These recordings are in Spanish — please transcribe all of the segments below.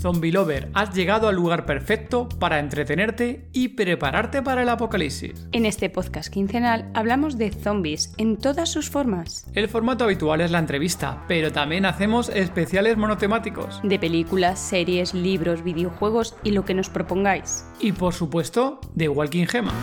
Zombie Lover, has llegado al lugar perfecto para entretenerte y prepararte para el apocalipsis. En este podcast quincenal hablamos de zombies en todas sus formas. El formato habitual es la entrevista, pero también hacemos especiales monotemáticos. De películas, series, libros, videojuegos y lo que nos propongáis. Y por supuesto, de Walking Gema.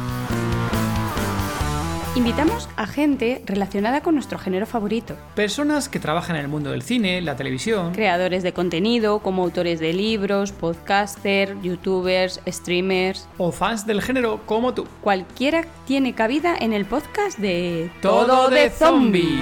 Invitamos a gente relacionada con nuestro género favorito. Personas que trabajan en el mundo del cine, la televisión. Creadores de contenido, como autores de libros, podcasters, youtubers, streamers. O fans del género como tú. Cualquiera tiene cabida en el podcast de Todo de Zombie.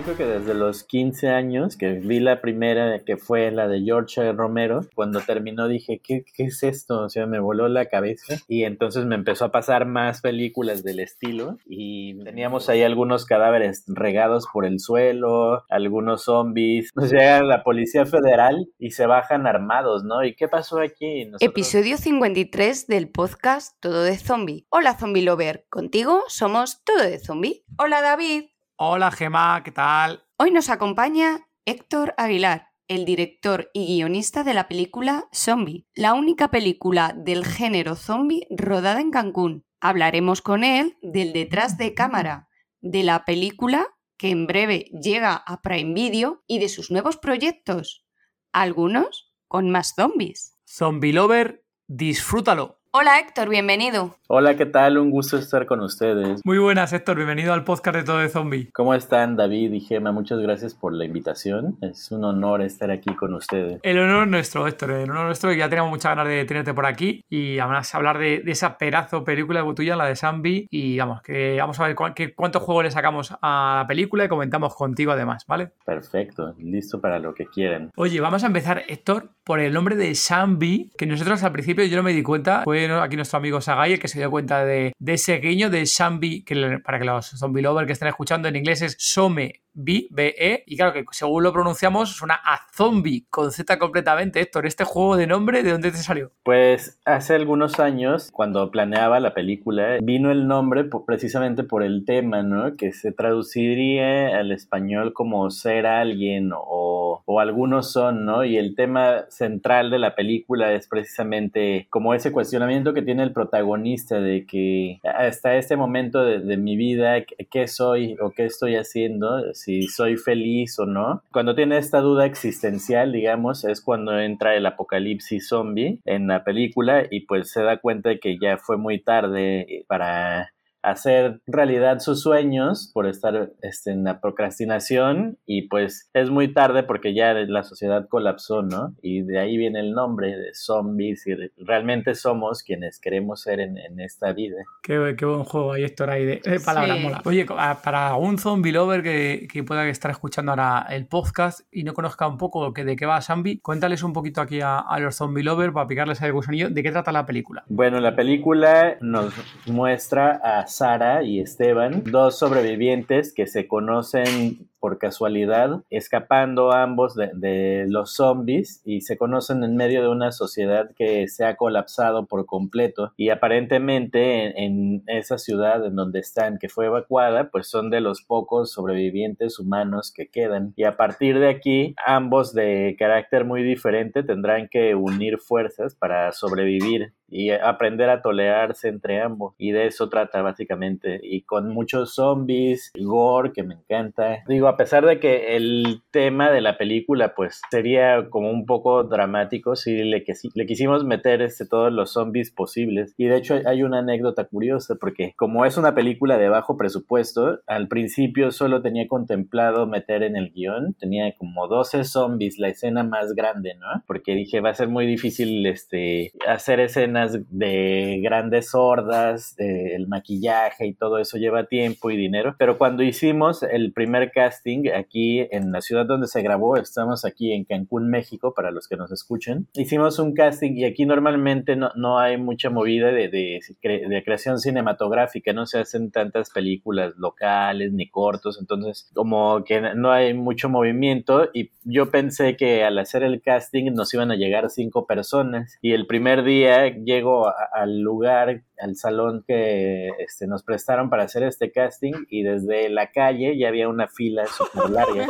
Yo creo que desde los 15 años, que vi la primera, que fue la de George Romero, cuando terminó dije, ¿qué, ¿qué es esto? O sea, me voló la cabeza y entonces me empezó a pasar más películas del estilo y teníamos ahí algunos cadáveres regados por el suelo, algunos zombies, nos llega la Policía Federal y se bajan armados, ¿no? ¿Y qué pasó aquí? Episodio 53 del podcast Todo de Zombie. Hola Zombie Lover, contigo somos Todo de Zombie. Hola David. Hola Gema, ¿qué tal? Hoy nos acompaña Héctor Aguilar, el director y guionista de la película Zombie, la única película del género zombie rodada en Cancún. Hablaremos con él del detrás de cámara de la película que en breve llega a Prime Video y de sus nuevos proyectos, algunos con más zombies. Zombie Lover, disfrútalo. Hola Héctor, bienvenido. Hola, ¿qué tal? Un gusto estar con ustedes. Muy buenas Héctor, bienvenido al podcast de Todo de Zombie. ¿Cómo están David y Gema? Muchas gracias por la invitación. Es un honor estar aquí con ustedes. El honor nuestro, Héctor, el honor nuestro. Ya teníamos muchas ganas de tenerte por aquí y además hablar de, esa pedazo película tuya, la de Zombie. Y vamos, que vamos a ver cuántos juegos le sacamos a la película y comentamos contigo además, ¿vale? Perfecto, listo para lo que quieran. Oye, vamos a empezar, Héctor, por el nombre de Zombie, que nosotros al principio yo no me di cuenta, fue aquí nuestro amigo Sagai que se dio cuenta de, ese guiño de Zombie, que para que los zombie lovers que estén escuchando en inglés es Some B, B, E, y claro que según lo pronunciamos suena a zombie, con Z completamente. Héctor, ¿este juego de nombre de dónde te salió? Pues hace algunos años, cuando planeaba la película, vino el nombre precisamente por el tema, ¿no? Que se traduciría al español como ser alguien o, o algunos son, ¿no? Y el tema central de la película es precisamente como ese cuestionamiento que tiene el protagonista de que hasta este momento de, de mi vida, ¿qué soy o qué estoy haciendo? si soy feliz o no. Cuando tiene esta duda existencial, digamos, es cuando entra el apocalipsis zombie en la película y pues se da cuenta de que ya fue muy tarde para hacer realidad sus sueños por estar este, en la procrastinación y pues es muy tarde porque ya la sociedad colapsó, ¿no? Y de ahí viene el nombre de zombies y realmente somos quienes queremos ser en, esta vida. Qué, buen juego hay, Héctor, ahí de, palabras mola. Oye, para un zombie lover que, pueda estar escuchando ahora el podcast y no conozca un poco de qué va Zombie, cuéntales un poquito aquí a, los zombie lovers para picarles el gusanillo de qué trata la película. Bueno, la película nos muestra a Sara y Esteban, dos sobrevivientes que se conocen por casualidad, escapando ambos de, los zombies y se conocen en medio de una sociedad que se ha colapsado por completo y aparentemente en, esa ciudad en donde están, que fue evacuada, pues son de los pocos sobrevivientes humanos que quedan y a partir de aquí ambos de carácter muy diferente tendrán que unir fuerzas para sobrevivir y aprender a tolerarse entre ambos. Y de eso trata básicamente. Y con muchos zombies, gore, que me encanta. Digo, a pesar de que el tema de la película, pues sería como un poco dramático, sí le, quisimos meter este, todos los zombies posibles. Y de hecho hay una anécdota curiosa, porque como es una película de bajo presupuesto, al principio solo tenía contemplado meter en el guion, tenía como 12 zombies, la escena más grande, ¿no? Porque dije, va a ser muy difícil este, hacer escena de grandes hordas, el maquillaje y todo eso lleva tiempo y dinero. Pero cuando hicimos el primer casting aquí en la ciudad donde se grabó, estamos aquí en Cancún, México, para los que nos escuchen, hicimos un casting y aquí normalmente no, no hay mucha movida de, de, de creación cinematográfica, no se hacen tantas películas locales ni cortos, entonces como que no hay mucho movimiento. Y yo pensé que al hacer el casting nos iban a llegar cinco personas. Y el primer día llego al lugar, al salón que este, nos prestaron para hacer este casting. Y desde la calle ya había una fila súper larga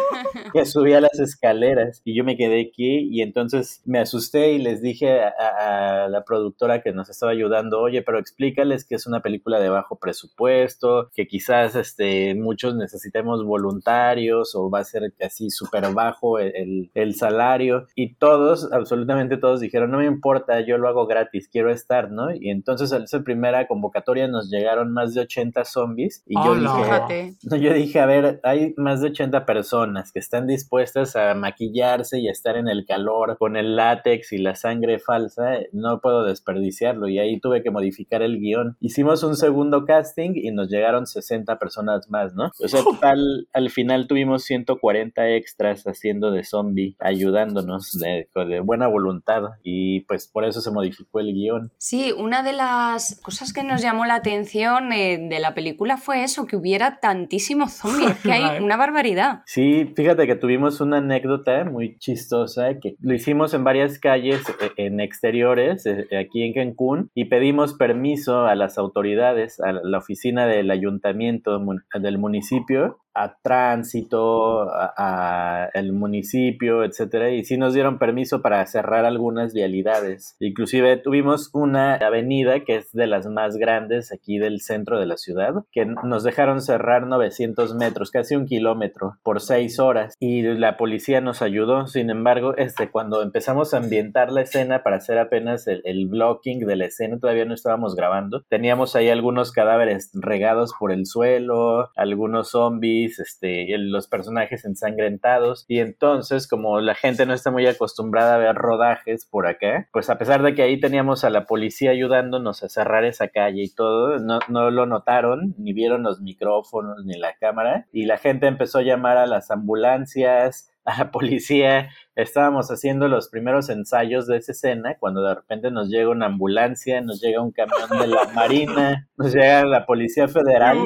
que subía las escaleras y yo me quedé aquí y entonces me asusté y les dije a, la productora que nos estaba ayudando, oye, pero explícales que es una película de bajo presupuesto, que quizás este, muchos necesitemos voluntarios o va a ser así súper bajo el, el salario. Y todos, absolutamente todos dijeron, no me importa, yo lo hago gratis, quiero estar, ¿no? Y entonces al esa primera convocatoria nos llegaron más de 80 zombies y yo dije, no, yo dije, a ver, hay más de 80 personas que están dispuestas a maquillarse y a estar en el calor con el látex y la sangre falsa, no puedo desperdiciarlo y ahí tuve que modificar el guion. Hicimos un segundo casting y nos llegaron 60 personas más, ¿no? O sea, al, al final tuvimos 140 extras haciendo de zombie, ayudándonos de, de buena voluntad y pues por eso se modificó el guion. Sí, una de las cosas que nos llamó la atención eh, de la película fue eso, que hubiera tantísimos zombies, que hay una barbaridad. Sí, fíjate que tuvimos una anécdota muy chistosa, que lo hicimos en varias calles, eh, en exteriores, eh, aquí en Cancún, y pedimos permiso a las autoridades, a la oficina del ayuntamiento del municipio, a tránsito, a, el municipio, etcétera, y sí nos dieron permiso para cerrar algunas vialidades. Inclusive tuvimos una avenida que es de las más grandes aquí del centro de la ciudad, que nos dejaron cerrar 900 metros, casi un kilómetro, por seis horas, y la policía nos ayudó. Sin embargo, este, cuando empezamos a ambientar la escena para hacer apenas el, el blocking de la escena, todavía no estábamos grabando, teníamos ahí algunos cadáveres regados por el suelo, algunos zombies, este, los personajes ensangrentados. Y entonces, como la gente no está muy acostumbrada a ver rodajes por acá, pues a pesar de que ahí teníamos a la policía ayudándonos a cerrar esa calle y todo, no, no lo notaron, ni vieron los micrófonos ni la cámara. Y la gente empezó a llamar a las ambulancias, a la policía estábamos haciendo los primeros ensayos de esa escena cuando de repente nos llega una ambulancia, nos llega un camión de la Marina, nos llega la Policía Federal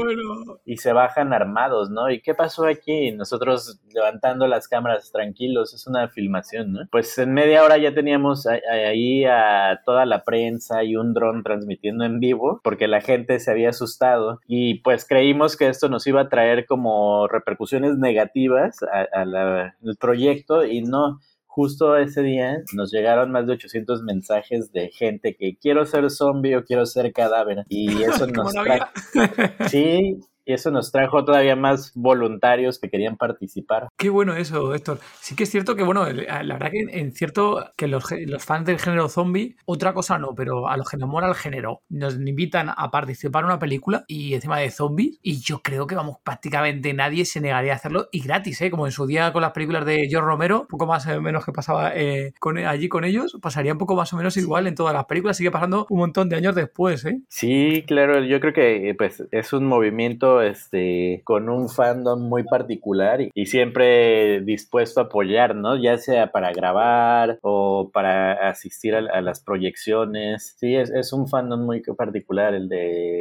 y se bajan armados, ¿no? ¿Y qué pasó aquí? Nosotros levantando las cámaras tranquilos, es una filmación, ¿no? Pues en media hora ya teníamos ahí a toda la prensa y un dron transmitiendo en vivo porque la gente se había asustado y pues creímos que esto nos iba a traer como repercusiones negativas proyecto y no justo ese día nos llegaron más de 800 mensajes de gente que quiero ser zombie o quiero ser cadáver. Y eso nos trae... Sí, y eso nos trajo todavía más voluntarios que querían participar. Qué bueno eso, Héctor. Sí que es cierto que, bueno, la verdad que en cierto que los, los fans del género zombie, otra cosa no, pero a los que enamora el género, nos invitan a participar en una película y encima de zombies, y yo creo que, vamos, prácticamente nadie se negaría a hacerlo y gratis, ¿eh? Como en su día con las películas de George Romero, poco más o menos que pasaba eh, con, allí con ellos, pasaría un poco más o menos igual en todas las películas, sigue pasando un montón de años después, ¿eh? Sí, claro, yo creo que pues es un movimiento este, con un fandom muy particular y, siempre dispuesto a apoyar, ¿no? Ya sea para grabar o para asistir a, las proyecciones. Sí, es, un fandom muy particular el de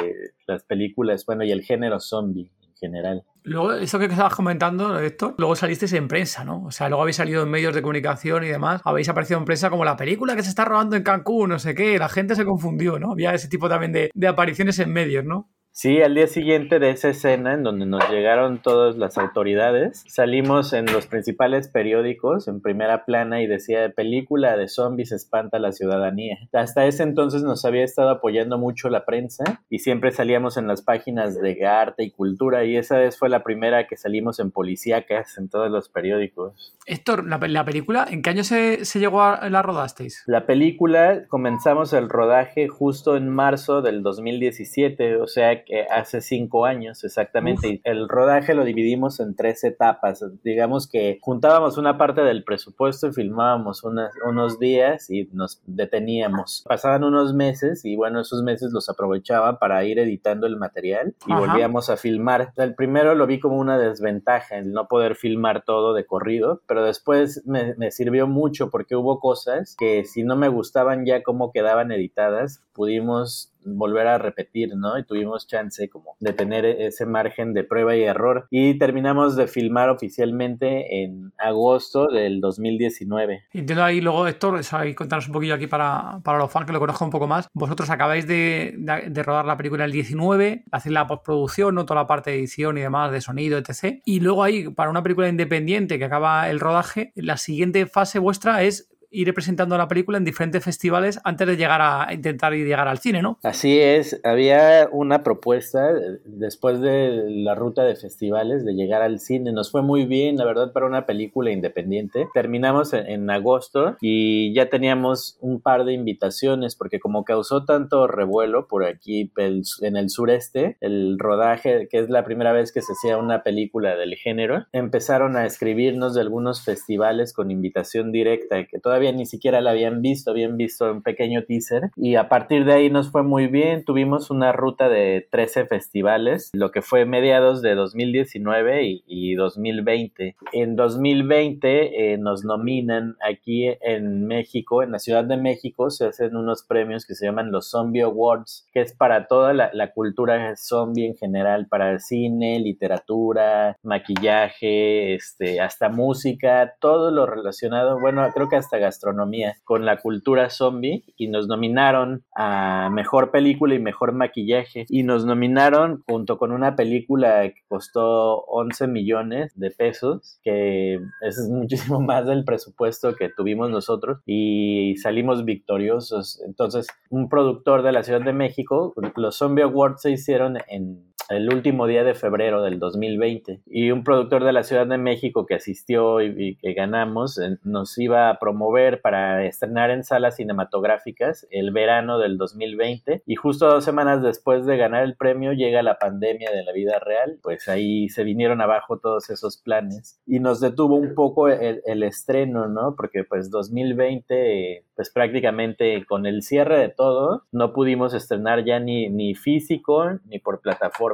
las películas, bueno, y el género zombie en general. Luego, eso que estabas comentando, Héctor, luego salisteis en prensa, ¿no? O sea, luego habéis salido en medios de comunicación y demás, habéis aparecido en prensa como la película que se está robando en Cancún, no sé qué, la gente se confundió, ¿no? Había ese tipo también de, de apariciones en medios, ¿no? Sí, al día siguiente de esa escena en donde nos llegaron todas las autoridades, salimos en los principales periódicos en primera plana y decía película de zombies espanta a la ciudadanía. Hasta ese entonces nos había estado apoyando mucho la prensa y siempre salíamos en las páginas de arte y cultura y esa vez fue la primera que salimos en policíacas en todos los periódicos. Héctor, la, película, ¿en qué año se, se llegó a la rodasteis? La película comenzamos el rodaje justo en marzo del 2017, o sea que hace cinco años exactamente. El rodaje lo dividimos en tres etapas. Digamos que juntábamos una parte del presupuesto y filmábamos unos días y nos deteníamos. Pasaban unos meses y bueno, esos meses los aprovechaba para ir editando el material y volvíamos a filmar. El primero lo vi como una desventaja, el no poder filmar todo de corrido, pero después me, me sirvió mucho porque hubo cosas que si no me gustaban ya cómo quedaban editadas, pudimos volver a repetir, ¿no? Y tuvimos chance como de tener ese margen de prueba y error y terminamos de filmar oficialmente en agosto del 2019. Entiendo ahí luego, Héctor, ahí contanos un poquillo aquí para, para los fans que lo conozcan un poco más. Vosotros acabáis de, de, rodar la película el 19, hacéis la postproducción, ¿no? toda la parte de edición y demás, de sonido, etc. Y luego ahí, para una película independiente que acaba el rodaje, la siguiente fase vuestra es iré presentando la película en diferentes festivales antes de llegar a intentar llegar al cine, ¿no? Así es, había una propuesta después de la ruta de festivales de llegar al cine. Nos fue muy bien, la verdad, para una película independiente. Terminamos en, agosto y ya teníamos un par de invitaciones porque como causó tanto revuelo por aquí en el sureste, el rodaje, que es la primera vez que se hacía una película del género, empezaron a escribirnos de algunos festivales con invitación directa que todavía ni siquiera la habían visto, habían visto un pequeño teaser y a partir de ahí nos fue muy bien, tuvimos una ruta de 13 festivales, lo que fue mediados de 2019 y, 2020. En 2020 eh, nos nominan aquí en México, en la Ciudad de México, se hacen unos premios que se llaman los Zombie Awards, que es para toda la, la cultura zombie en general, para el cine, literatura, maquillaje, este, hasta música, todo lo relacionado, bueno, creo que hasta gastronomía con la cultura zombie y nos nominaron a mejor película y mejor maquillaje. Y nos nominaron junto con una película que costó 11 millones de pesos que es muchísimo más del presupuesto que tuvimos nosotros. Y salimos victoriosos. Entonces un productor de la Ciudad de México los Zombie Awards se hicieron en el último día de febrero del 2020 y un productor de la Ciudad de México que asistió y, que ganamos eh, nos iba a promover para estrenar en salas cinematográficas el verano del 2020 y justo dos semanas después de ganar el premio llega la pandemia de la vida real pues ahí se vinieron abajo todos esos planes y nos detuvo un poco el, el estreno no porque pues 2020 pues prácticamente con el cierre de todo no pudimos estrenar ya ni, ni físico ni por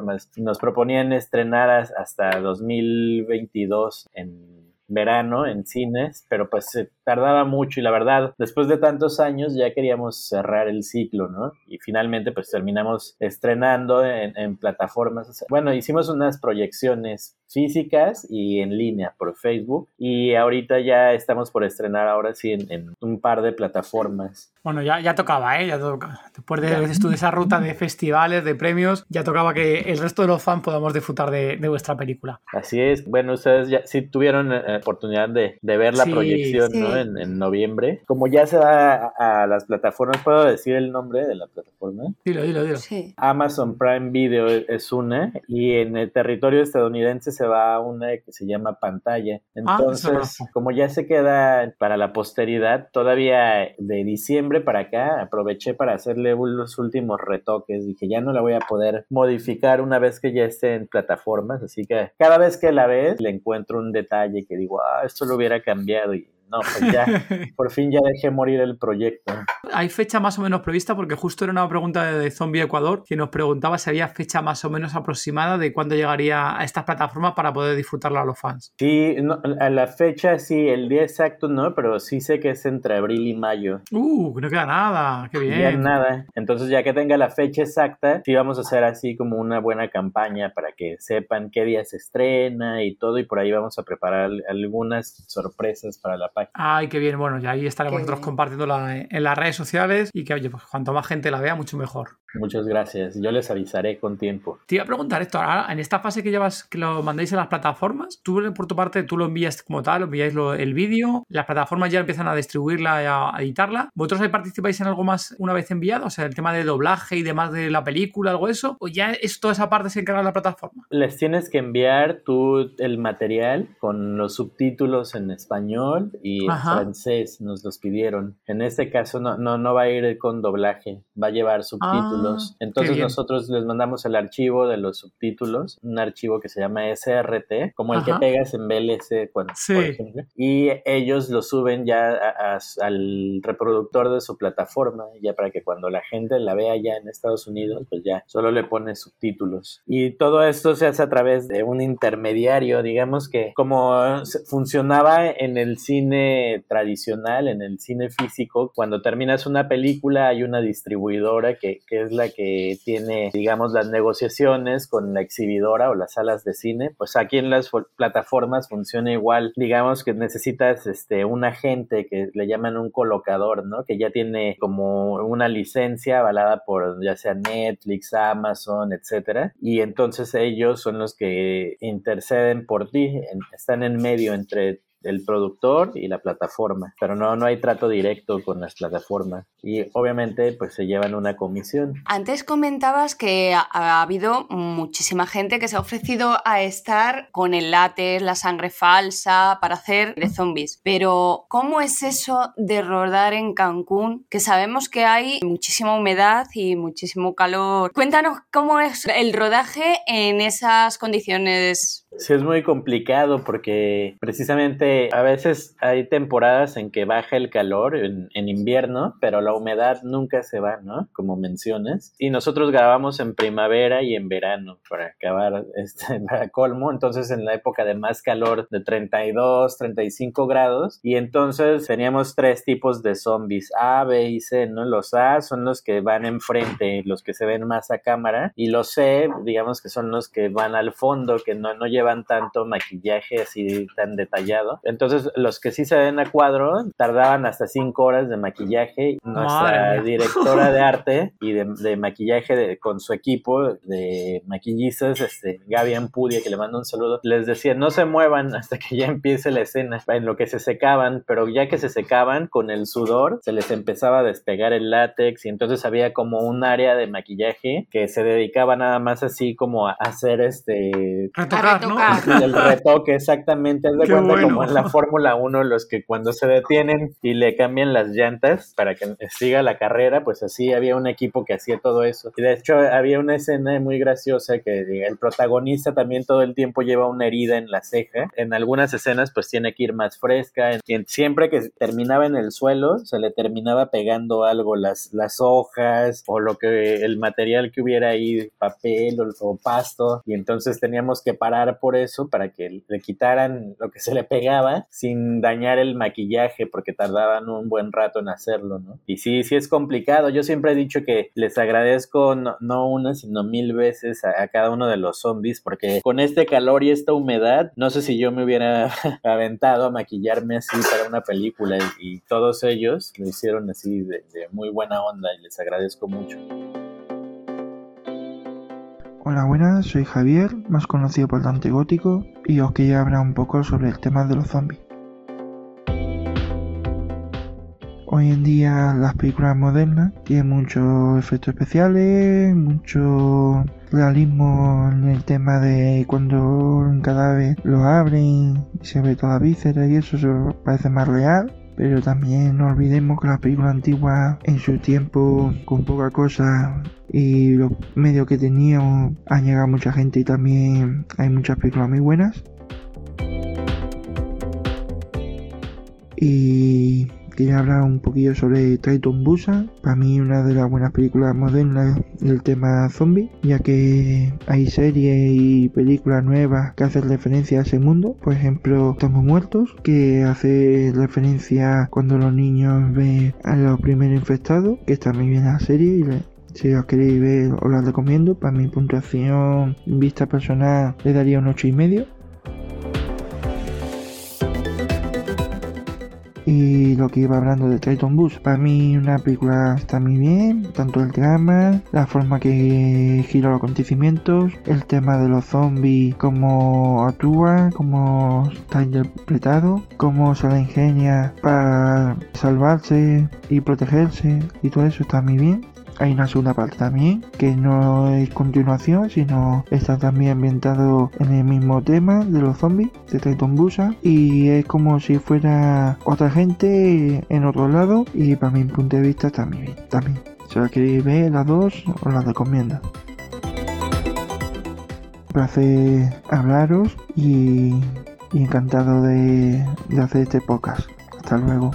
Nos proponían estrenar hasta 2022 en verano en cines, pero pues tardaba mucho y la verdad, después de tantos años ya queríamos cerrar el ciclo, ¿no? Y finalmente pues terminamos estrenando en, en plataformas. Bueno, hicimos unas proyecciones físicas y en línea por Facebook. Y ahorita ya estamos por estrenar ahora sí en, un par de plataformas. Bueno, ya, ya tocaba, ¿eh? Ya toca. Después de, esa ruta de festivales, de premios, ya tocaba que el resto de los fans podamos disfrutar de, vuestra película. Así es. Bueno, ustedes ya sí tuvieron eh, oportunidad de, ver la proyección, ¿no? En, noviembre. Como ya se va a, las plataformas, ¿puedo decir el nombre de la plataforma? Dilo, dilo, dilo. Amazon Prime Video es una y en el territorio estadounidense se va a una que se llama pantalla. Ah, Entonces, como ya se queda para la posteridad, todavía de diciembre para acá aproveché para hacerle los últimos retoques. Dije, ya no la voy a poder modificar una vez que ya esté en plataformas. Así que cada vez que la ves, le encuentro un detalle que digo, ah, esto lo hubiera cambiado y no, pues ya, por fin ya dejé morir el proyecto. ¿Hay fecha más o menos prevista? Porque justo era una pregunta de Zombie Ecuador que nos preguntaba si había fecha más o menos aproximada de cuándo llegaría a estas plataformas para poder disfrutarla a los fans. Sí, a la fecha sí, el día exacto no, pero sí sé que es entre abril y mayo. Uh, no queda nada, qué bien. Ya nada. Entonces ya que tenga la fecha exacta, sí vamos a hacer así como una buena campaña para que sepan qué día se estrena y todo y por ahí vamos a preparar algunas sorpresas para la Ay, qué bien. Bueno, ya ahí estaremos nosotros compartiéndola en las redes sociales y que, oye, pues cuanto más gente la vea, mucho mejor. Muchas gracias. Yo les avisaré con tiempo. Te iba a preguntar esto. Ahora, en esta fase que llevas, que lo mandéis a las plataformas, tú por tu parte, tú lo envías como tal, enviáis el vídeo, las plataformas ya empiezan a distribuirla y a editarla. ¿Vosotros ahí participáis en algo más una vez enviado? O sea, el tema de doblaje y demás de la película, algo de eso. ¿O ya es toda esa parte se encarga de la plataforma? Les tienes que enviar tú el material con los subtítulos en español y en francés. Nos los pidieron. En este caso no, no, no va a ir con doblaje, va a llevar subtítulos. Ah, Entonces nosotros les mandamos el archivo de los subtítulos, un archivo que se llama SRT, como el que pegas en VLC, por ejemplo. Y ellos lo suben ya al reproductor de su plataforma, ya para que cuando la gente la vea ya en Estados Unidos, pues ya solo le pone subtítulos. Y todo esto se hace a través de un intermediario, digamos que como funcionaba en el cine tradicional, en el cine físico, cuando terminas una película hay una distribuidora que, que es es la que tiene, digamos, las negociaciones con la exhibidora o las salas de cine. Pues aquí en las plataformas funciona igual. Digamos que necesitas este, un agente que le llaman un colocador, ¿no? Que ya tiene como una licencia avalada por ya sea Netflix, Amazon, etcétera. Y entonces ellos son los que interceden por ti, están en medio entre el productor y la plataforma, pero no, no hay trato directo con las plataformas y obviamente pues se llevan una comisión. Antes comentabas que ha, habido muchísima gente que se ha ofrecido a estar con el látex, la sangre falsa para hacer de zombies, pero ¿cómo es eso de rodar en Cancún? Que sabemos que hay muchísima humedad y muchísimo calor. Cuéntanos cómo es el rodaje en esas condiciones. Sí, es muy complicado porque precisamente a veces hay temporadas en que baja el calor en, invierno, pero la humedad nunca se va, ¿no? Como mencionas. Y nosotros grabamos en primavera y en verano para acabar este, para colmo. Entonces en la época de más calor de 32, 35 grados. Y entonces teníamos tres tipos de zombies, A, B y C, ¿no? Los A son los que van enfrente, los que se ven más a cámara. Y los C, digamos que son los que van al fondo, que no, no llevan tanto maquillaje así tan detallado. Entonces, los que sí se ven a cuadro tardaban hasta cinco horas de maquillaje. Nuestra directora de arte y de, maquillaje con su equipo de maquillistas, este, Gaby Ampudia, que le mando un saludo, les decía, no se muevan hasta que ya empiece la escena, en lo que se secaban, pero ya que se secaban con el sudor, se les empezaba a despegar el látex y entonces había como un área de maquillaje que se dedicaba nada más así como a hacer este... El retoque, exactamente. Es de cuenta como la Fórmula 1, los que cuando se detienen y le cambian las llantas para que siga la carrera, pues así había un equipo que hacía todo eso. Y de hecho había una escena muy graciosa que el protagonista también todo el tiempo lleva una herida en la ceja. En algunas escenas pues tiene que ir más fresca. Siempre que terminaba en el suelo se le terminaba pegando algo, las, las hojas o lo que el material que hubiera ahí, papel o, o pasto. Y entonces teníamos que parar por eso para que le quitaran lo que se le pegaba sin dañar el maquillaje porque tardaban un buen rato en hacerlo, ¿no? Y sí, sí es complicado. Yo siempre he dicho que les agradezco no, una, sino mil veces a, cada uno de los zombies porque con este calor y esta humedad, no sé si yo me hubiera aventado a maquillarme así para una película y, todos ellos lo hicieron así de muy buena onda y les agradezco mucho. Hola, buenas, soy Javier, más conocido por Dante Gótico, y os quería hablar un poco sobre el tema de los zombies. Hoy en día las películas modernas tienen muchos efectos especiales, mucho realismo en el tema de cuando un cadáver lo abren y se ve toda víscera y eso parece más real pero también no olvidemos que las películas antiguas en su tiempo con poca cosa y los medios que teníamos han llegado mucha gente y también hay muchas películas muy buenas. Y quería hablar un poquillo sobre Triton Busan. Para mí una de las buenas películas modernas del tema zombie, ya que hay series y películas nuevas que hacen referencia a ese mundo. Por ejemplo, Estamos Muertos, que hace referencia cuando los niños ven a los primeros infectados, que está muy bien la serie y si os queréis ver, os la recomiendo. Para mi puntuación, vista personal, le daría un 8 y lo que iba hablando de Triton Bus. Para mí una película está muy bien, tanto el drama, la forma que gira los acontecimientos, el tema de los zombies, cómo actúa, cómo está interpretado, cómo se la ingenia para salvarse y protegerse y todo eso está muy bien hay una segunda parte también que no es continuación sino está también ambientado en el mismo tema de los zombies de Titan Busa y es como si fuera otra gente en otro lado y para mi punto de vista bien también si la queréis ver las dos os las recomiendo. Un placer hablaros y, encantado de hacer este podcast. Hasta luego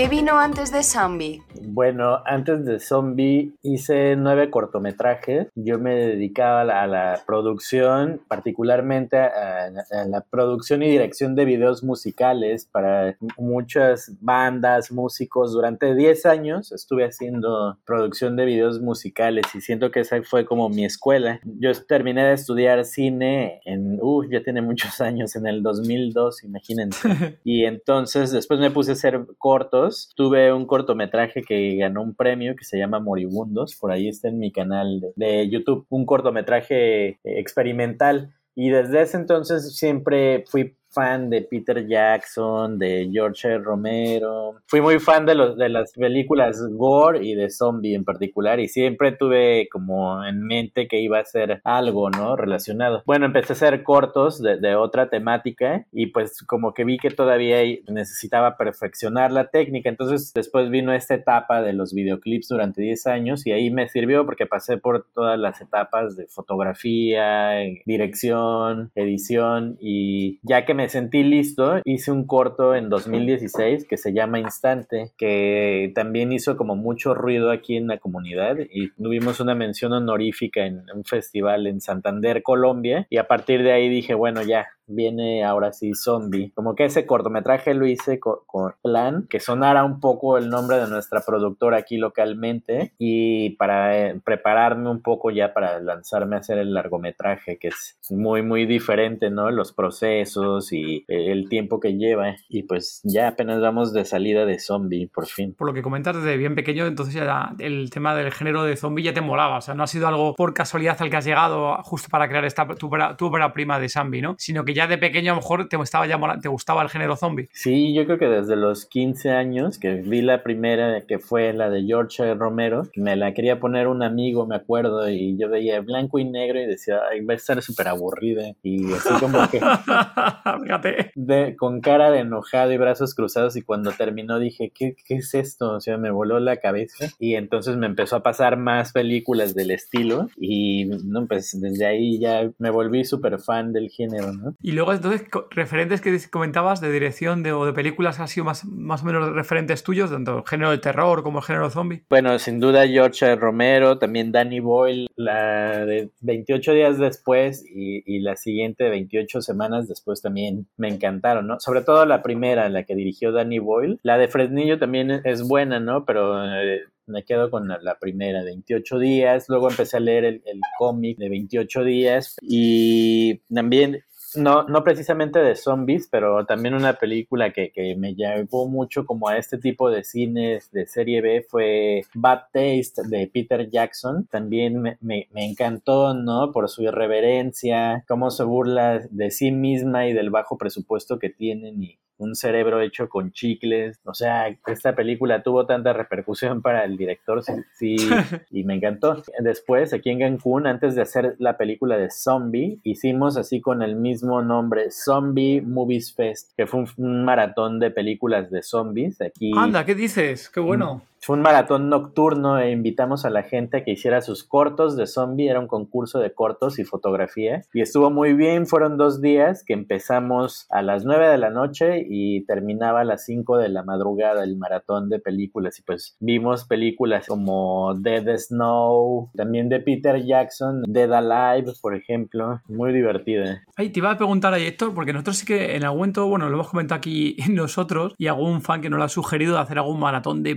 ¿Qué vino antes de Zambi? Bueno, antes de Zombie hice nueve cortometrajes. Yo me dedicaba a la, producción, particularmente a, la producción y dirección de videos musicales para muchas bandas, músicos. Durante 10 años estuve haciendo producción de videos musicales y siento que esa fue como mi escuela. Yo terminé de estudiar cine en, uh, ya tiene muchos años, en el 2002, imagínense. y entonces después me puse a hacer cortos. Tuve un cortometraje que ganó un premio que se llama Moribundos, por ahí está en mi canal de, YouTube, un cortometraje eh, experimental. Y desde ese entonces siempre fui fan de Peter Jackson, de George Romero. Fui muy fan de, los, de las películas gore y de zombie en particular y siempre tuve como en mente que iba a ser algo, ¿no? Relacionado. Bueno, empecé a hacer cortos de, de otra temática y pues como que vi que todavía necesitaba perfeccionar la técnica. Entonces después vino esta etapa de los videoclips durante 10 años y ahí me sirvió porque pasé por todas las etapas de fotografía, dirección, edición y ya que me me sentí listo, hice un corto en 2016 que se llama Instante, que también hizo como mucho ruido aquí en la comunidad y tuvimos una mención honorífica en un festival en Santander, Colombia, y a partir de ahí dije, bueno, ya, viene ahora sí Zombie. Como que ese cortometraje lo hice con, plan que sonara un poco el nombre de nuestra productora aquí localmente y para eh, prepararme un poco ya para lanzarme a hacer el largometraje que es muy muy diferente, ¿no? Los procesos y eh, el tiempo que lleva y pues ya apenas vamos de salida de Zombie por fin. Por lo que comentas desde bien pequeño, entonces ya el tema del género de zombie ya te molaba, o sea, no ha sido algo por casualidad al que has llegado justo para crear esta tu, tu obra prima de Zombie, ¿no? Sino que ya de pequeño a lo mejor te, estaba ya, te gustaba el género zombie. Sí, yo creo que desde los 15 años que vi la primera, que fue la de George Romero, me la quería poner un amigo, me acuerdo, y yo veía blanco y negro y decía, Ay, va a estar súper aburrida. Y así como que... Fíjate. De, con cara de enojado y brazos cruzados y cuando terminó dije, ¿qué, ¿qué es esto? O sea, me voló la cabeza y entonces me empezó a pasar más películas del estilo y no, pues desde ahí ya me volví súper fan del género, ¿no? Y luego entonces, referentes que comentabas de dirección de, o de películas han sido más, más o menos referentes tuyos, tanto el género de terror como el género zombie. Bueno, sin duda George Romero, también Danny Boyle, la de 28 días después y, y la siguiente 28 semanas después también me encantaron, ¿no? Sobre todo la primera, la que dirigió Danny Boyle. La de Fresnillo también es buena, ¿no? Pero... Eh, me quedo con la, primera, 28 días. Luego empecé a leer el, el cómic de 28 días y también no, no precisamente de zombies, pero también una película que, que, me llevó mucho como a este tipo de cines de serie B fue Bad Taste de Peter Jackson. También me, me, me encantó, ¿no? Por su irreverencia, cómo se burla de sí misma y del bajo presupuesto que tienen y un cerebro hecho con chicles. O sea, esta película tuvo tanta repercusión para el director, sí, y me encantó. Después, aquí en Cancún, antes de hacer la película de Zombie, hicimos así con el mismo nombre, Zombie Movies Fest, que fue un, maratón de películas de zombies. Aquí. Anda, ¿qué dices? Qué bueno. Fue un maratón nocturno e invitamos a la gente a que hiciera sus cortos de zombie. Era un concurso de cortos y fotografía. Y estuvo muy bien. Fueron dos días que empezamos a las 9 de la noche y terminaba a las 5 de la madrugada el maratón de películas. Y pues vimos películas como Dead Snow, también de Peter Jackson, Dead Alive, por ejemplo. Muy divertida. Ay, te iba a preguntar a Héctor, porque nosotros sí que en algún momento, bueno, lo hemos comentado aquí nosotros y algún fan que nos lo ha sugerido de hacer algún maratón de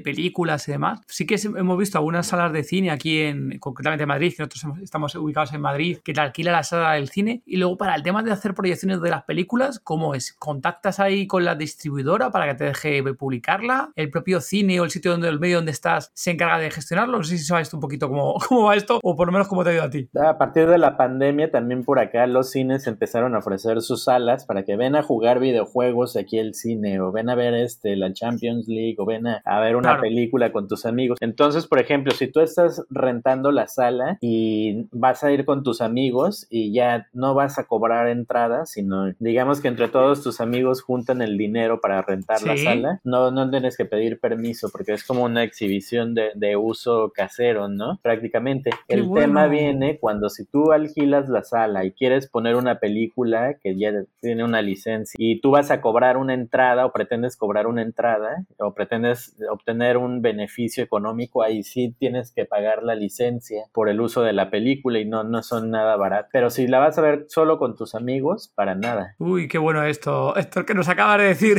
películas y demás. Sí que hemos visto algunas salas de cine aquí en, concretamente en Madrid, que nosotros estamos ubicados en Madrid, que te alquila la sala del cine. Y luego para el tema de hacer proyecciones de las películas, ¿cómo es? ¿Contactas ahí con la distribuidora para que te deje publicarla? ¿El propio cine o el sitio donde el medio donde estás se encarga de gestionarlo? No sé si sabes tú un poquito cómo, cómo va esto o por lo menos cómo te ha ido a ti. A partir de la pandemia también por acá los cines empezaron a ofrecer sus salas para que ven a jugar videojuegos aquí el cine o ven a ver este la Champions League o ven a, ver una película con tus amigos. Entonces, por ejemplo, si tú estás rentando la sala y vas a ir con tus amigos y ya no vas a cobrar entrada, sino digamos que entre todos tus amigos juntan el dinero para rentar la sala, no, no tienes que pedir permiso porque es como una exhibición de, uso casero, ¿no? Prácticamente. el tema viene cuando si tú alquilas la sala y quieres poner una película que ya tiene una licencia y tú vas a cobrar una entrada o pretendes cobrar una entrada o pretendes obtener un beneficio beneficio económico, ahí sí tienes que pagar la licencia por el uso de la película y no, no son nada barato. Pero si la vas a ver solo con tus amigos, para nada. Uy, qué bueno esto, esto que nos acabas de decir.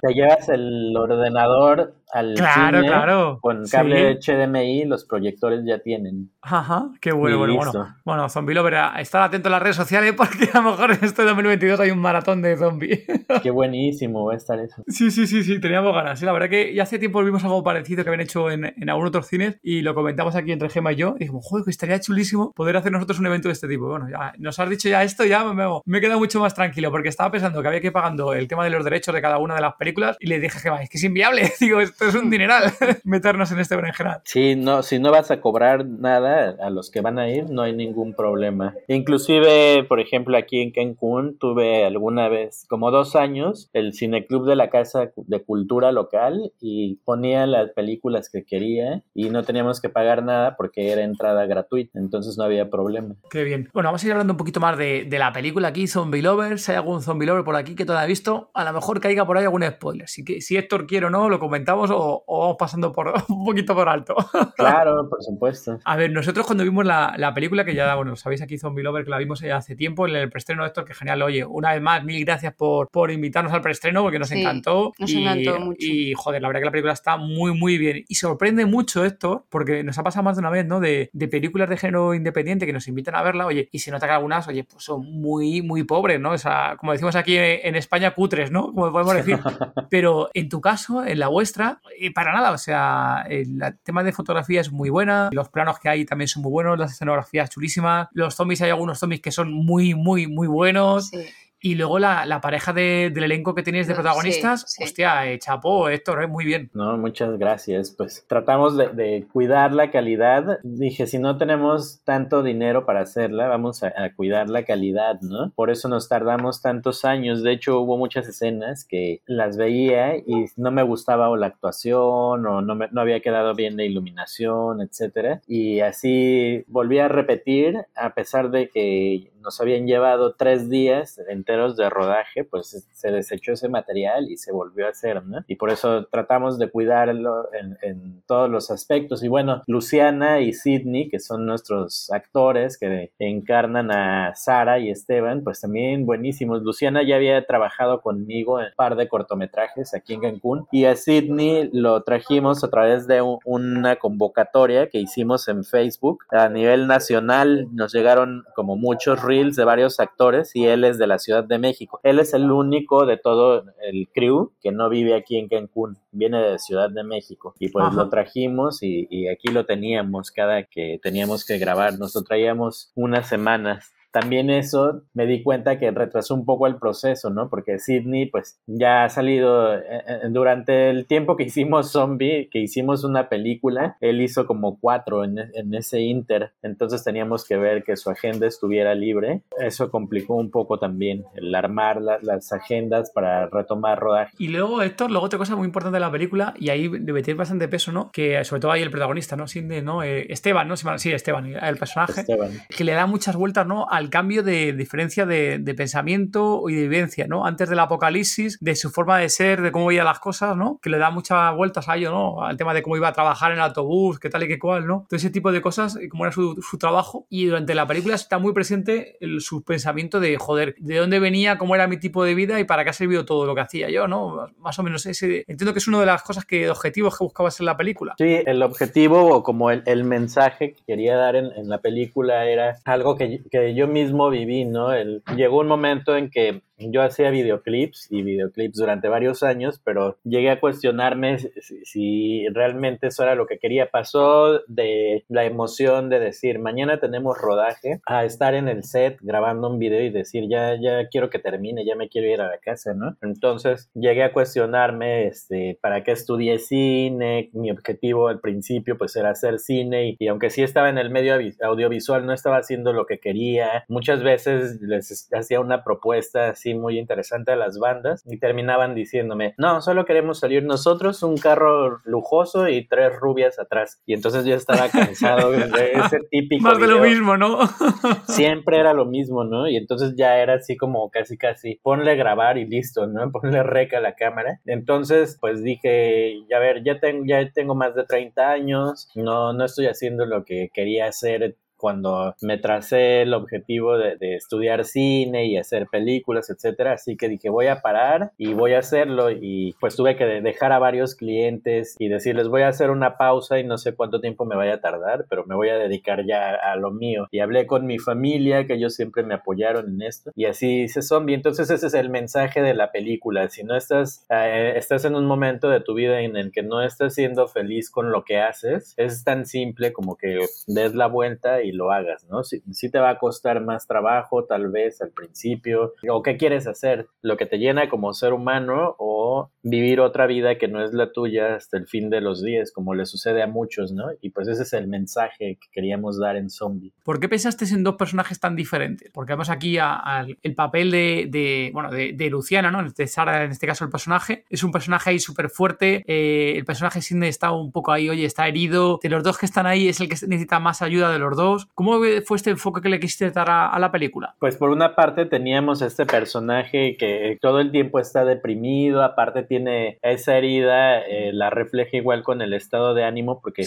Te llevas el ordenador al claro, cine claro. con cable HDMI, los proyectores ya tienen. Ajá, qué bueno, bueno, bueno. Bueno, Zombie Lover, estar atento a las redes sociales porque a lo mejor en este 2022 hay un maratón de zombie. Qué buenísimo va a estar eso. Sí, sí, sí, sí, teníamos ganas. Sí, la verdad que ya hace tiempo vimos algo parecido que habían hecho en, en algunos otros cines y lo comentamos aquí entre Gema y yo. Y dijimos, joder, que estaría chulísimo poder hacer nosotros un evento de este tipo. Bueno, ya nos has dicho ya esto, ya me, me he quedado mucho más tranquilo porque estaba pensando que había que ir pagando el tema de los derechos de cada una de las películas y le dije, Gema, es que es inviable. Digo, esto es un dineral meternos en este berenjenal. Sí, no, si no vas a cobrar nada a los que van a ir, no hay ningún problema. Inclusive, por ejemplo, aquí en Cancún tuve alguna vez, como dos años, el Cineclub de la Casa de Cultura local y ponía las películas que quería y no teníamos que pagar nada porque era entrada gratuita, entonces no había problema. Qué bien. Bueno, vamos a ir hablando un poquito más de, de la película aquí, Zombie Lovers. Si hay algún Zombie Lover por aquí que todavía ha visto, a lo mejor caiga por ahí algún spoiler. Así que si Héctor quiere o no, lo comentamos o, o vamos pasando por un poquito por alto. Claro, por supuesto. A ver, nosotros cuando vimos la, la película, que ya, bueno, sabéis aquí Zombie Lover, que la vimos ya hace tiempo, en el preestreno de Héctor, que genial, oye, una vez más, mil gracias por, por invitarnos al preestreno, porque nos Sí, encantó. nos y, encantó mucho. Y, joder, la verdad que la película está muy, muy bien. Y sorprende mucho esto, porque nos ha pasado más de una vez, ¿no? De, de películas de género independiente que nos invitan a verla, oye, y se nota que algunas, oye, pues son muy, muy pobres, ¿no? O sea, como decimos aquí en España, cutres, ¿no? Como podemos decir. Pero en tu caso, en la vuestra, eh, para nada, o sea, el tema de fotografía es muy buena, los planos que hay también son muy buenos, las escenografías chulísimas, los zombies, hay algunos zombies que son muy, muy, muy buenos. Sí. Y luego la, la pareja de- del elenco que tenéis de Sí, protagonistas, sí. hostia, eh, chapó, Héctor, eh, muy bien. No, muchas gracias. Pues tratamos de, de cuidar la calidad. Dije, si no tenemos tanto dinero para hacerla, vamos a, a cuidar la calidad, ¿no? Por eso nos tardamos tantos años. De hecho, hubo muchas escenas que las veía y no me gustaba o la actuación o no, me- no había quedado bien la iluminación, etcétera. Y así volví a repetir, a pesar de que nos habían llevado tres días enteros de rodaje, pues se desechó ese material y se volvió a hacer, ¿no? Y por eso tratamos de cuidarlo en, en todos los aspectos. Y bueno, Luciana y Sidney, que son nuestros actores que encarnan a Sara y Esteban, pues también buenísimos. Luciana ya había trabajado conmigo en un par de cortometrajes aquí en Cancún y a Sidney lo trajimos a través de un- una convocatoria que hicimos en Facebook a nivel nacional. Nos llegaron como muchos reels de varios actores y él es de la Ciudad de México. Él es el único de todo el crew que no vive aquí en Cancún, viene de Ciudad de México y pues Ajá. lo trajimos y, y aquí lo teníamos cada que teníamos que grabar. Nos lo traíamos unas semanas. También eso me di cuenta que retrasó un poco el proceso, ¿no? Porque Sidney, pues ya ha salido eh, eh, durante el tiempo que hicimos Zombie, que hicimos una película, él hizo como cuatro en, e- en ese inter, entonces teníamos que ver que su agenda estuviera libre. Eso complicó un poco también el armar la- las agendas para retomar rodaje. Y luego, Héctor, luego otra cosa muy importante de la película, y ahí debe tener bastante peso, ¿no? Que sobre todo ahí el protagonista, ¿no? Sidney, ¿no? Eh, Esteban, ¿no? Sí, sí, Esteban, el personaje. Esteban. que le da muchas vueltas ¿no? al cambio de diferencia de, de pensamiento y de vivencia, ¿no? Antes del apocalipsis, de su forma de ser, de cómo veía las cosas, ¿no? Que le da muchas vueltas a ello, ¿no? Al tema de cómo iba a trabajar en el autobús, qué tal y qué cual, ¿no? Todo ese tipo de cosas, y cómo era su, su trabajo. Y durante la película está muy presente el- su pensamiento de, joder, de dónde venía, cómo era mi tipo de vida y para qué ha servido todo lo que hacía yo, ¿no? Más o menos ese... Entiendo que es una de las cosas que, objetivos que buscabas en la película. Sí, el objetivo o como el, el mensaje que quería dar en, en la película era algo que, que yo mismo viví, ¿no? El- llegó un momento en que yo hacía videoclips y videoclips durante varios años, pero llegué a cuestionarme si, si realmente eso era lo que quería. Pasó de la emoción de decir, mañana tenemos rodaje, a estar en el set grabando un video y decir, ya, ya quiero que termine, ya me quiero ir a la casa, ¿no? Entonces llegué a cuestionarme, este, ¿para qué estudié cine? Mi objetivo al principio pues era hacer cine y, y aunque sí estaba en el medio audiovisual, no estaba haciendo lo que quería. Muchas veces les hacía una propuesta así así muy interesante a las bandas y terminaban diciéndome, no, solo queremos salir nosotros, un carro lujoso y tres rubias atrás. Y entonces yo estaba cansado de ese típico. Más de lo mismo, ¿no? Siempre era lo mismo, ¿no? Y entonces ya era así como casi, casi, ponle grabar y listo, ¿no? Ponle reca a la cámara. Entonces, pues dije, ya ver, ya tengo, ya tengo más de 30 años, no, no estoy haciendo lo que quería hacer cuando me tracé el objetivo de, estudiar cine y hacer películas, etcétera. Así que dije, voy a parar y voy a hacerlo. Y pues tuve que dejar a varios clientes y decirles, voy a hacer una pausa y no sé cuánto tiempo me vaya a tardar, pero me voy a dedicar ya a lo mío. Y hablé con mi familia, que ellos siempre me apoyaron en esto. Y así se son bien. Entonces, ese es el mensaje de la película. Si no estás, eh, estás en un momento de tu vida en el que no estás siendo feliz con lo que haces, es tan simple como que des la vuelta y lo hagas, ¿no? Si, si, te va a costar más trabajo tal vez al principio, o qué quieres hacer, lo que te llena como ser humano o vivir otra vida que no es la tuya hasta el fin de los días, como le sucede a muchos, ¿no? Y pues ese es el mensaje que queríamos dar en Zombie. ¿Por qué pensaste en dos personajes tan diferentes? Porque vemos aquí al el papel de, bueno, de, Luciana, ¿no? De Sara, en este caso el personaje, es un personaje ahí súper fuerte, eh, el personaje Sidney está un poco ahí, oye, está herido, de los dos que están ahí es el que necesita más ayuda de los dos. ¿Cómo fue este enfoque que le quisiste dar a, la película? Pues por una parte teníamos este personaje que todo el tiempo está deprimido, aparte tiene esa herida, eh, la refleja igual con el estado de ánimo, porque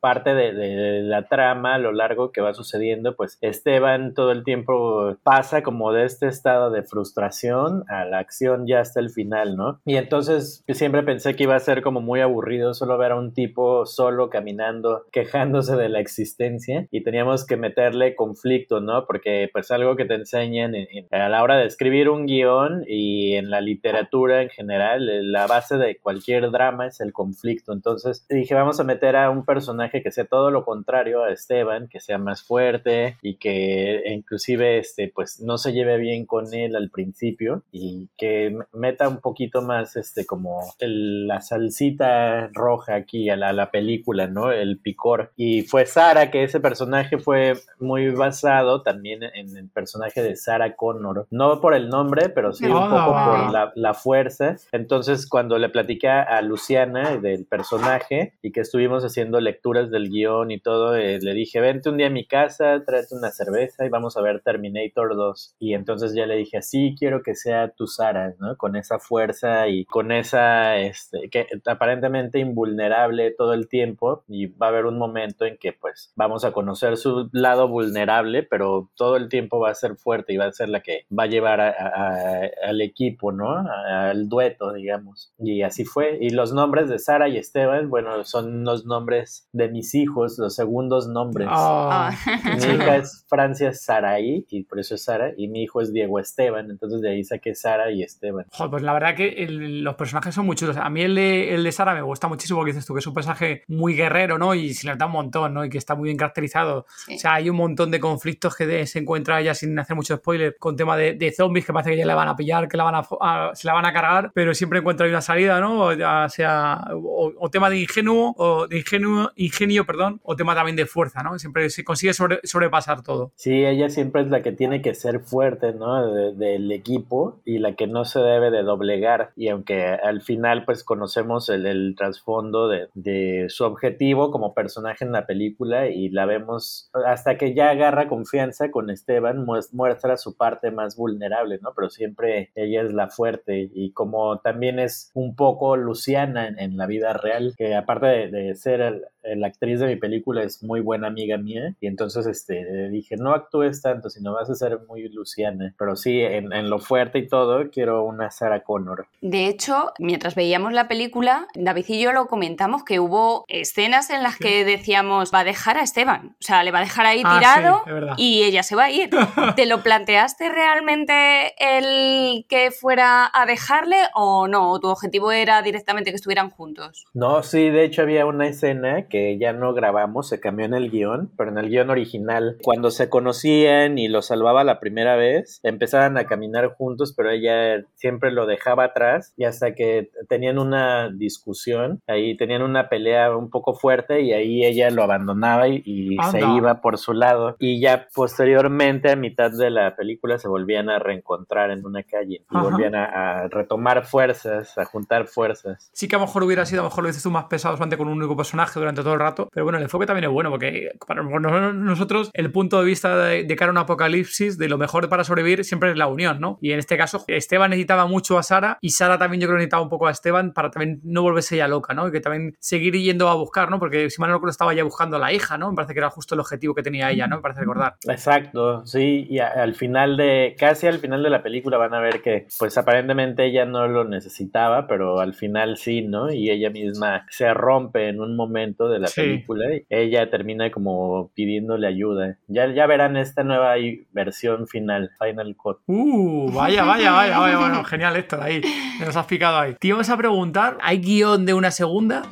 parte de, la trama a lo largo que va sucediendo, pues Esteban todo el tiempo pasa como de este estado de frustración a la acción ya hasta el final, ¿no? Y entonces siempre pensé que iba a ser como muy aburrido solo ver a un tipo solo caminando, quejándose de la existencia y teníamos que meterle conflicto, ¿no? Porque pues algo que te enseñan a la hora de escribir un guion y en la literatura en general, eh, la base de cualquier drama es el conflicto. Entonces dije, vamos a meter a un personaje que sea todo lo contrario a Esteban, que sea más fuerte y que inclusive este pues no se lleve bien con él al principio y que meta un poquito más este como la salsita roja aquí a la, a la película, ¿no? El picor. Y fue Sara, que ese personaje fue muy basado también en el personaje de Sarah Connor. No por el nombre, pero sí un poco por la, fuerza. Entonces, cuando le platiqué a Luciana del personaje y que estuvimos haciendo lecturas del guion y todo, eh, le dije, vente un día a mi casa, tráete una cerveza y vamos a ver Terminator 2. Y entonces ya le dije, sí, quiero que sea tu Sara, ¿no? Con esa fuerza y con esa, este, que aparentemente invulnerable todo el tiempo y va a haber un momento en que pues vamos a conocer su lado vulnerable, pero todo el tiempo va a ser fuerte y va a ser la que va a llevar al equipo, ¿no? al dueto, digamos. Y así fue. Y los nombres de Sara y Esteban, bueno, son los nombres de mis hijos, los segundos nombres. Ah. Mi hija es Francia Saraí, y por eso es Sara, y mi hijo es Diego Esteban, entonces de ahí saqué Sara y Esteban. pues la verdad que los personajes son muy chulos. A mí el de, el de Sara me gusta muchísimo, que dices tú, que es un personaje muy guerrero, ¿no? Y se le da un montón, ¿no? Y que está muy bien caracterizado. O sea, hay un montón de conflictos que se encuentra ella sin hacer mucho spoiler con tema de, zombies que parece que ya la van a pillar, que la van a, se la van a cargar, pero siempre encuentra una salida, ¿no? ya sea o, tema de ingenuo o de ingenuo, ingenio, perdón, o tema también de fuerza, ¿no? Siempre se consigue sobrepasar todo. Sí, ella siempre es la que tiene que ser fuerte, ¿no? del equipo y la que no se debe de doblegar. Y aunque al final pues conocemos el, el trasfondo de, de su objetivo como personaje en la película y la vemos hasta que ya agarra confianza con Esteban, muestra su parte más vulnerable, ¿no? Pero siempre ella es la fuerte y como también es un poco Luciana en, la vida real, que aparte de, ser la actriz de mi película es muy buena amiga mía y entonces este dije no actúes tanto sino vas a ser muy Luciana pero sí en, en, lo fuerte y todo quiero una Sarah Connor de hecho mientras veíamos la película David y yo lo comentamos que hubo escenas en las que decíamos va a dejar a Esteban o sea le va a dejar ahí ah, tirado y ella se va a ir. ¿Te lo planteaste realmente el que fuera a dejarle o no? ¿O tu objetivo era directamente que estuvieran juntos? No, sí, de hecho había una escena que que ya no grabamos, se cambió en el guion, pero en el guion original, cuando se conocían y lo salvaba la primera vez, empezaban a caminar juntos, pero ella siempre lo dejaba atrás y hasta que tenían una discusión, ahí tenían una pelea un poco fuerte y ahí ella lo abandonaba y, y se iba por su lado. Y ya posteriormente, a mitad de la película, se volvían a reencontrar en una calle y volvían a, a retomar fuerzas, a juntar fuerzas. Sí que a lo mejor hubiera sido, a lo mejor lo dices tú, más pesado solamente con un único personaje durante todo el rato, pero bueno, el enfoque también es bueno porque para nosotros el punto de vista de, cara a un apocalipsis, de lo mejor para sobrevivir siempre es la unión, ¿no? Y en este caso, Esteban necesitaba mucho a Sara y Sara también yo creo necesitaba un poco a Esteban para también no volverse ya loca, ¿no? Y que también seguir yendo a buscar, ¿no? Porque si mal no estaba ya buscando a la hija, ¿no? Me parece que era justo el objetivo que tenía ella, ¿no? Me parece recordar. Exacto, sí, y al final de, casi al final de la película van a ver que pues aparentemente ella no lo necesitaba, pero al final sí, ¿no? Y ella misma se rompe en un momento de la película y ella termina como pidiéndole ayuda. Ya, ya verán esta nueva versión final, Final Cut. Uh, vaya, vaya, vaya, vaya, bueno, genial esto ahí, nos has picado ahí. Te íbamos a preguntar, ¿hay guion de una segunda?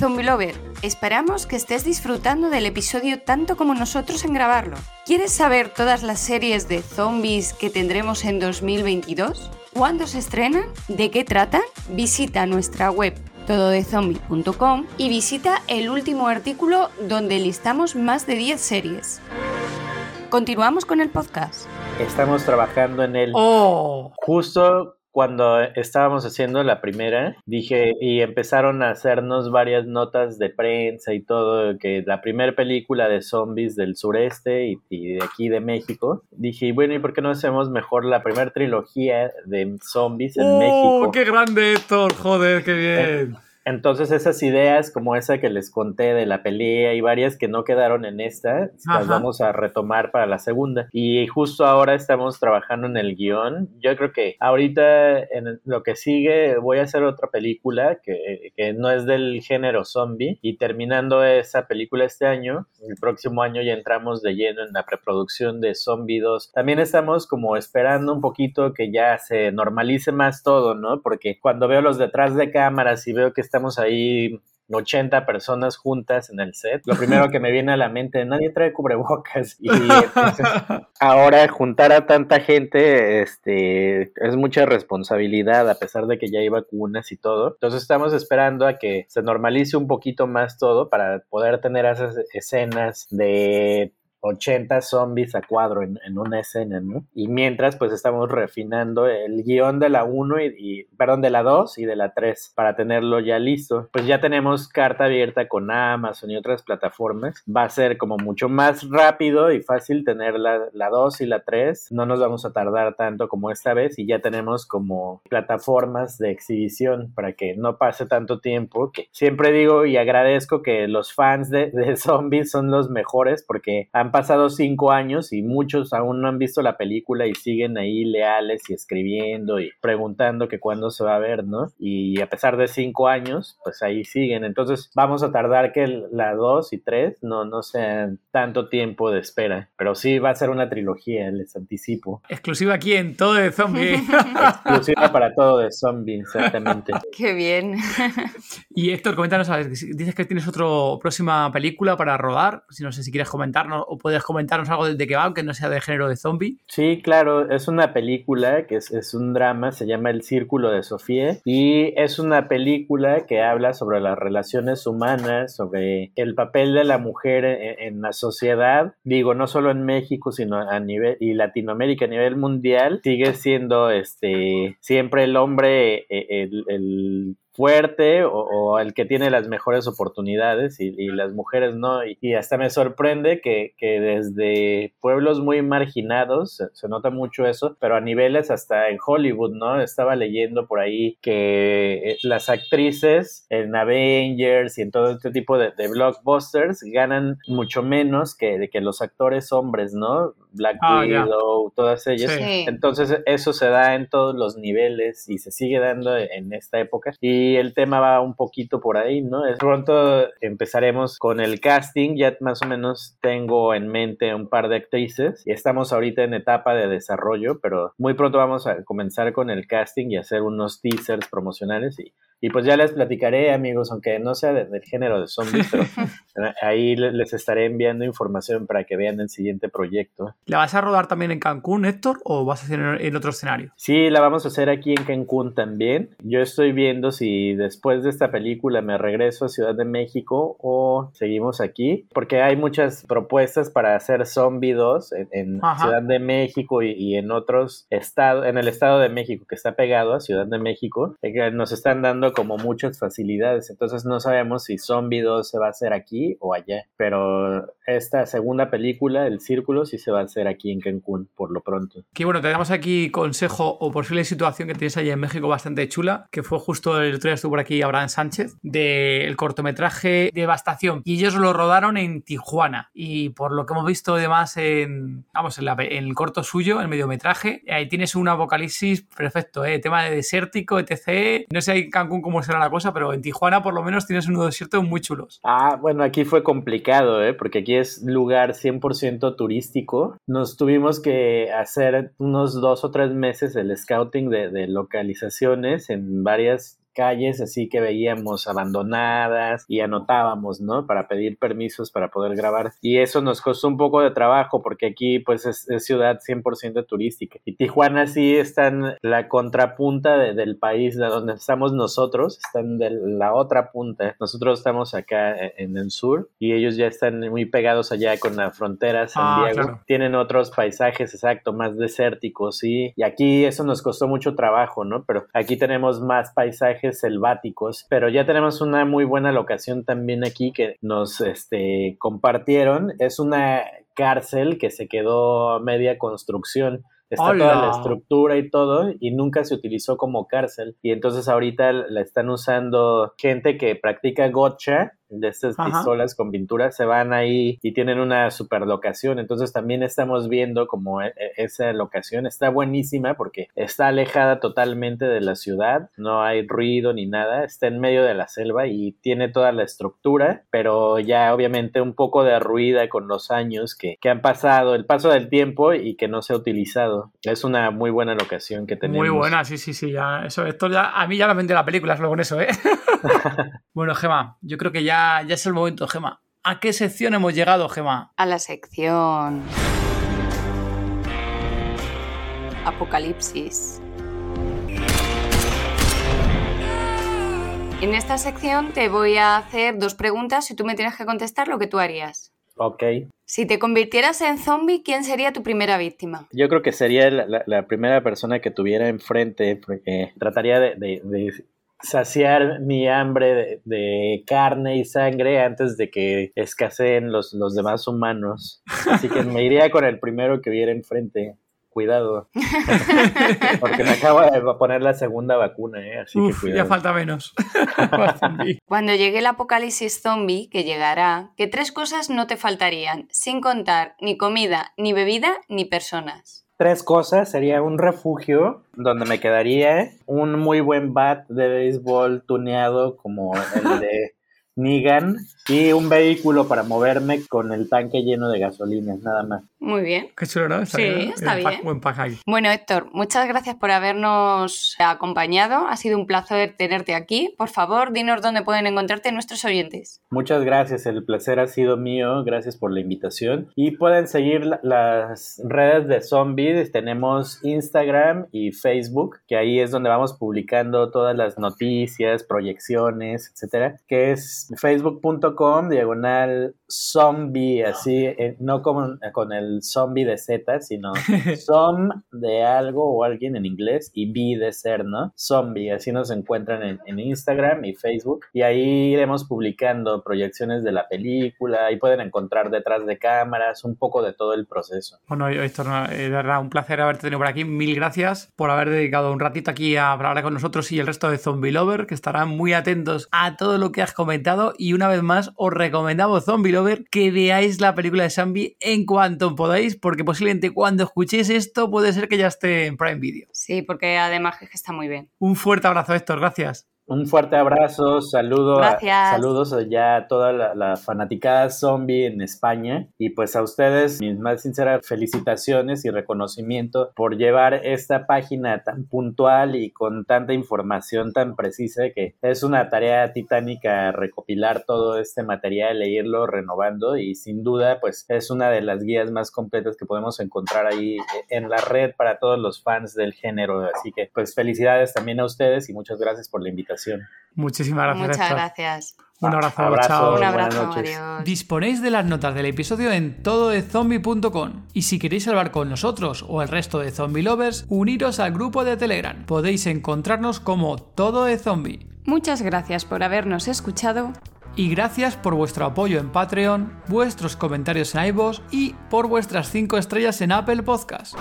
Zombie Lover, esperamos que estés disfrutando del episodio tanto como nosotros en grabarlo. ¿Quieres saber todas las series de zombies que tendremos en 2022? ¿Cuándo se estrenan? ¿De qué tratan? Visita nuestra web tododezombie.com y visita el último artículo donde listamos más de 10 series. Continuamos con el podcast. Estamos trabajando en el... ¡Oh! Justo cuando estábamos haciendo la primera, dije, y empezaron a hacernos varias notas de prensa y todo, que la primera película de zombies del sureste y, de aquí de México, dije, bueno, ¿y por qué no hacemos mejor la primera trilogía de zombies en ¡Oh, México? ¡Qué grande, Héctor! ¡Joder, qué bien! Entonces esas ideas como esa que les conté de la pelea y varias que no quedaron en esta, las vamos a retomar para la segunda. Y justo ahora estamos trabajando en el guion. Yo creo que ahorita en lo que sigue voy a hacer otra película que, que no es del género zombie y terminando esa película este año, el próximo año ya entramos de lleno en la preproducción de Zombie 2. También estamos como esperando un poquito que ya se normalice más todo, ¿no? Porque cuando veo los detrás de cámaras y veo que estamos ahí 80 personas juntas en el set, lo primero que me viene a la mente, nadie trae cubrebocas. Y ahora juntar a tanta gente este, es mucha responsabilidad, a pesar de que ya hay vacunas y todo. Entonces estamos esperando a que se normalice un poquito más todo para poder tener esas escenas de 80 zombies a cuadro en, una escena, ¿no? Y mientras, pues estamos refinando el guion de la 1 y, perdón, de la 2 y de la 3 para tenerlo ya listo. Pues ya tenemos carta abierta con Amazon y otras plataformas. Va a ser como mucho más rápido y fácil tener la, la 2 y la 3. No nos vamos a tardar tanto como esta vez y ya tenemos como plataformas de exhibición para que no pase tanto tiempo. Que siempre digo y agradezco que los fans de, de zombies son los mejores porque han pasado cinco años y muchos aún no han visto la película y siguen ahí leales y escribiendo y preguntando que cuándo se va a ver, ¿no? Y a pesar de cinco años, pues ahí siguen. Entonces vamos a tardar que la dos y tres no, no sean tanto tiempo de espera. Pero sí va a ser una trilogía, les anticipo. Exclusiva aquí en Todo de Zombie. Exclusiva para Todo de Zombie, exactamente. Qué bien. y Héctor, coméntanos, dices que tienes otra próxima película para rodar. Si no sé si quieres comentarnos o puedes comentarnos algo de qué va, aunque no sea de género de zombie. Sí, claro, es una película que es, un drama, se llama El Círculo de Sofía y es una película que habla sobre las relaciones humanas, sobre el papel de la mujer en, la sociedad, digo, no solo en México, sino a nivel y Latinoamérica a nivel mundial, sigue siendo este siempre el hombre eh, el fuerte o, el que tiene las mejores oportunidades y, las mujeres no. Y, hasta me sorprende que, desde pueblos muy marginados se, nota mucho eso, pero a niveles hasta en Hollywood, ¿no? Estaba leyendo por ahí que eh, las actrices en Avengers y en todo este tipo de, blockbusters ganan mucho menos que, que los actores hombres, ¿no? Black ah, Widow, todas ellas. Entonces eso se da en todos los niveles y se sigue dando en esta época. Y el tema va un poquito por ahí, ¿no? Pronto empezaremos con el casting, ya más o menos tengo en mente un par de actrices y estamos ahorita en etapa de desarrollo, pero muy pronto vamos a comenzar con el casting y hacer unos teasers promocionales y y pues ya les platicaré, amigos, aunque no sea del género de zombies, pero ahí les estaré enviando información para que vean el siguiente proyecto. ¿La vas a rodar también en Cancún, Héctor, o vas a hacer en otro escenario? Sí, la vamos a hacer aquí en Cancún también. Yo estoy viendo si después de esta película me regreso a Ciudad de México o seguimos aquí, porque hay muchas propuestas para hacer Zombie 2 en, Ciudad de México y, en otros estados, en el estado de México que está pegado a Ciudad de México, que nos están dando como muchas facilidades, entonces no sabemos si Zombie 2 se va a hacer aquí o allá, pero esta segunda película, El Círculo, sí se va a hacer aquí en Cancún, por lo pronto. Que bueno, te damos aquí consejo o posible situación que tienes allá en México bastante chula, que fue justo el otro día estuvo por aquí Abraham Sánchez, del cortometraje Devastación, y ellos lo rodaron en Tijuana, y por lo que hemos visto además en, vamos, en, el corto suyo, el mediometraje, ahí tienes un apocalipsis perfecto, ¿eh? tema de desértico, etc. No sé en Cancún cómo será la cosa, pero en Tijuana por lo menos tienes unos desiertos muy chulos. Ah, bueno, aquí fue complicado, ¿eh? porque aquí es lugar 100% turístico. Nos tuvimos que hacer unos dos o tres meses el scouting de, de localizaciones en varias calles así que veíamos abandonadas y anotábamos, ¿no? Para pedir permisos para poder grabar. Y eso nos costó un poco de trabajo porque aquí pues es, ciudad 100% turística. Y Tijuana sí está en la contrapunta del país de donde estamos nosotros, están de la otra punta. Nosotros estamos acá e, en el sur y ellos ya están muy pegados allá con la frontera San ah, Diego. Tienen otros paisajes, exacto, más desérticos, sí. Y aquí eso nos costó mucho trabajo, ¿no? Pero aquí tenemos más paisajes selváticos, pero ya tenemos una muy buena locación también aquí que nos este, compartieron. Es una cárcel que se quedó a media construcción. Está toda la estructura y todo y nunca se utilizó como cárcel. Y entonces ahorita la están usando gente que practica gotcha de estas pistolas con pintura se van ahí y tienen una super locación. Entonces también estamos viendo como e, e, esa locación está buenísima porque está alejada totalmente de la ciudad, no hay ruido ni nada, está en medio de la selva y tiene toda la estructura, pero ya obviamente un poco de ruida con los años que, que han pasado, el paso del tiempo y que no se ha utilizado. Es una muy buena locación que tenemos. Muy buena, sí, sí, sí. Ya, eso, esto ya, a mí ya me vende la película solo con eso, ¿eh? bueno, Gema, yo creo que ya ya, es el momento, Gema. ¿A qué sección hemos llegado, Gema? A la sección. Apocalipsis. En esta sección te voy a hacer dos preguntas y tú me tienes que contestar lo que tú harías. Ok. Si te convirtieras en zombie, ¿quién sería tu primera víctima? Yo creo que sería la, primera persona que tuviera enfrente, porque trataría de saciar mi hambre de, carne y sangre antes de que escaseen los, los demás humanos. Así que me iría con el primero que viera enfrente. Cuidado. Porque me acabo de poner la segunda vacuna, ¿eh? Así que cuidado. Ya falta menos. Cuando llegue el apocalipsis zombie, que llegará, que tres cosas no te faltarían, sin contar ni comida, ni bebida, ni personas tres cosas. Sería un refugio donde me quedaría, un muy buen bat de béisbol tuneado como el de Nigan y un vehículo para moverme con el tanque lleno de gasolina, nada más. Muy bien. Qué chulo, ¿no? sí, está bien. Buen pack Bueno, Héctor, muchas gracias por habernos acompañado. Ha sido un placer tenerte aquí. Por favor, dinos dónde pueden encontrarte nuestros oyentes. Muchas gracias, el placer ha sido mío. Gracias por la invitación. Y pueden seguir las redes de Zombies. Tenemos Instagram y Facebook, que ahí es donde vamos publicando todas las noticias, proyecciones, etcétera, que es facebook.com diagonal zombie, así, eh, no como con el zombie de Z, sino zom de algo o alguien en inglés y B de ser, ¿no? Zombie, así nos encuentran en, Instagram y Facebook y ahí iremos publicando proyecciones de la película y pueden encontrar detrás de cámaras un poco de todo el proceso. Bueno, Héctor, de verdad, un placer haberte tenido por aquí. Mil gracias por haber dedicado un ratito aquí a hablar con nosotros y el resto de Zombie Lover, que estarán muy atentos a todo lo que has comentado y una vez más os recomendamos Zombie Lover que veáis la película de Zombie en cuanto podáis porque posiblemente cuando escuchéis esto puede ser que ya esté en Prime Video. Sí, porque además es que está muy bien. Un fuerte abrazo, Héctor, gracias. Un fuerte abrazo, saludo Gracias. saludos ya a toda la, la fanaticada zombie en España y pues a ustedes mis más sinceras felicitaciones y reconocimiento por llevar esta página tan puntual y con tanta información tan precisa que es una tarea titánica recopilar todo este material e irlo renovando y sin duda pues es una de las guías más completas que podemos encontrar ahí en la red para todos los fans del género. Así que pues felicidades también a ustedes y muchas gracias por la invitación. Muchísimas gracias. Muchas Héctor. gracias. Un abrazo, Abrazo. chao. Un abrazo, adiós. Disponéis de las notas del episodio en tododezombie.com y si queréis hablar con nosotros o el resto de zombie lovers, uniros al grupo de Telegram. Podéis encontrarnos como Todo de Zombie. Muchas gracias por habernos escuchado. Y gracias por vuestro apoyo en Patreon, vuestros comentarios en iVoox y por vuestras 5 estrellas en Apple Podcast.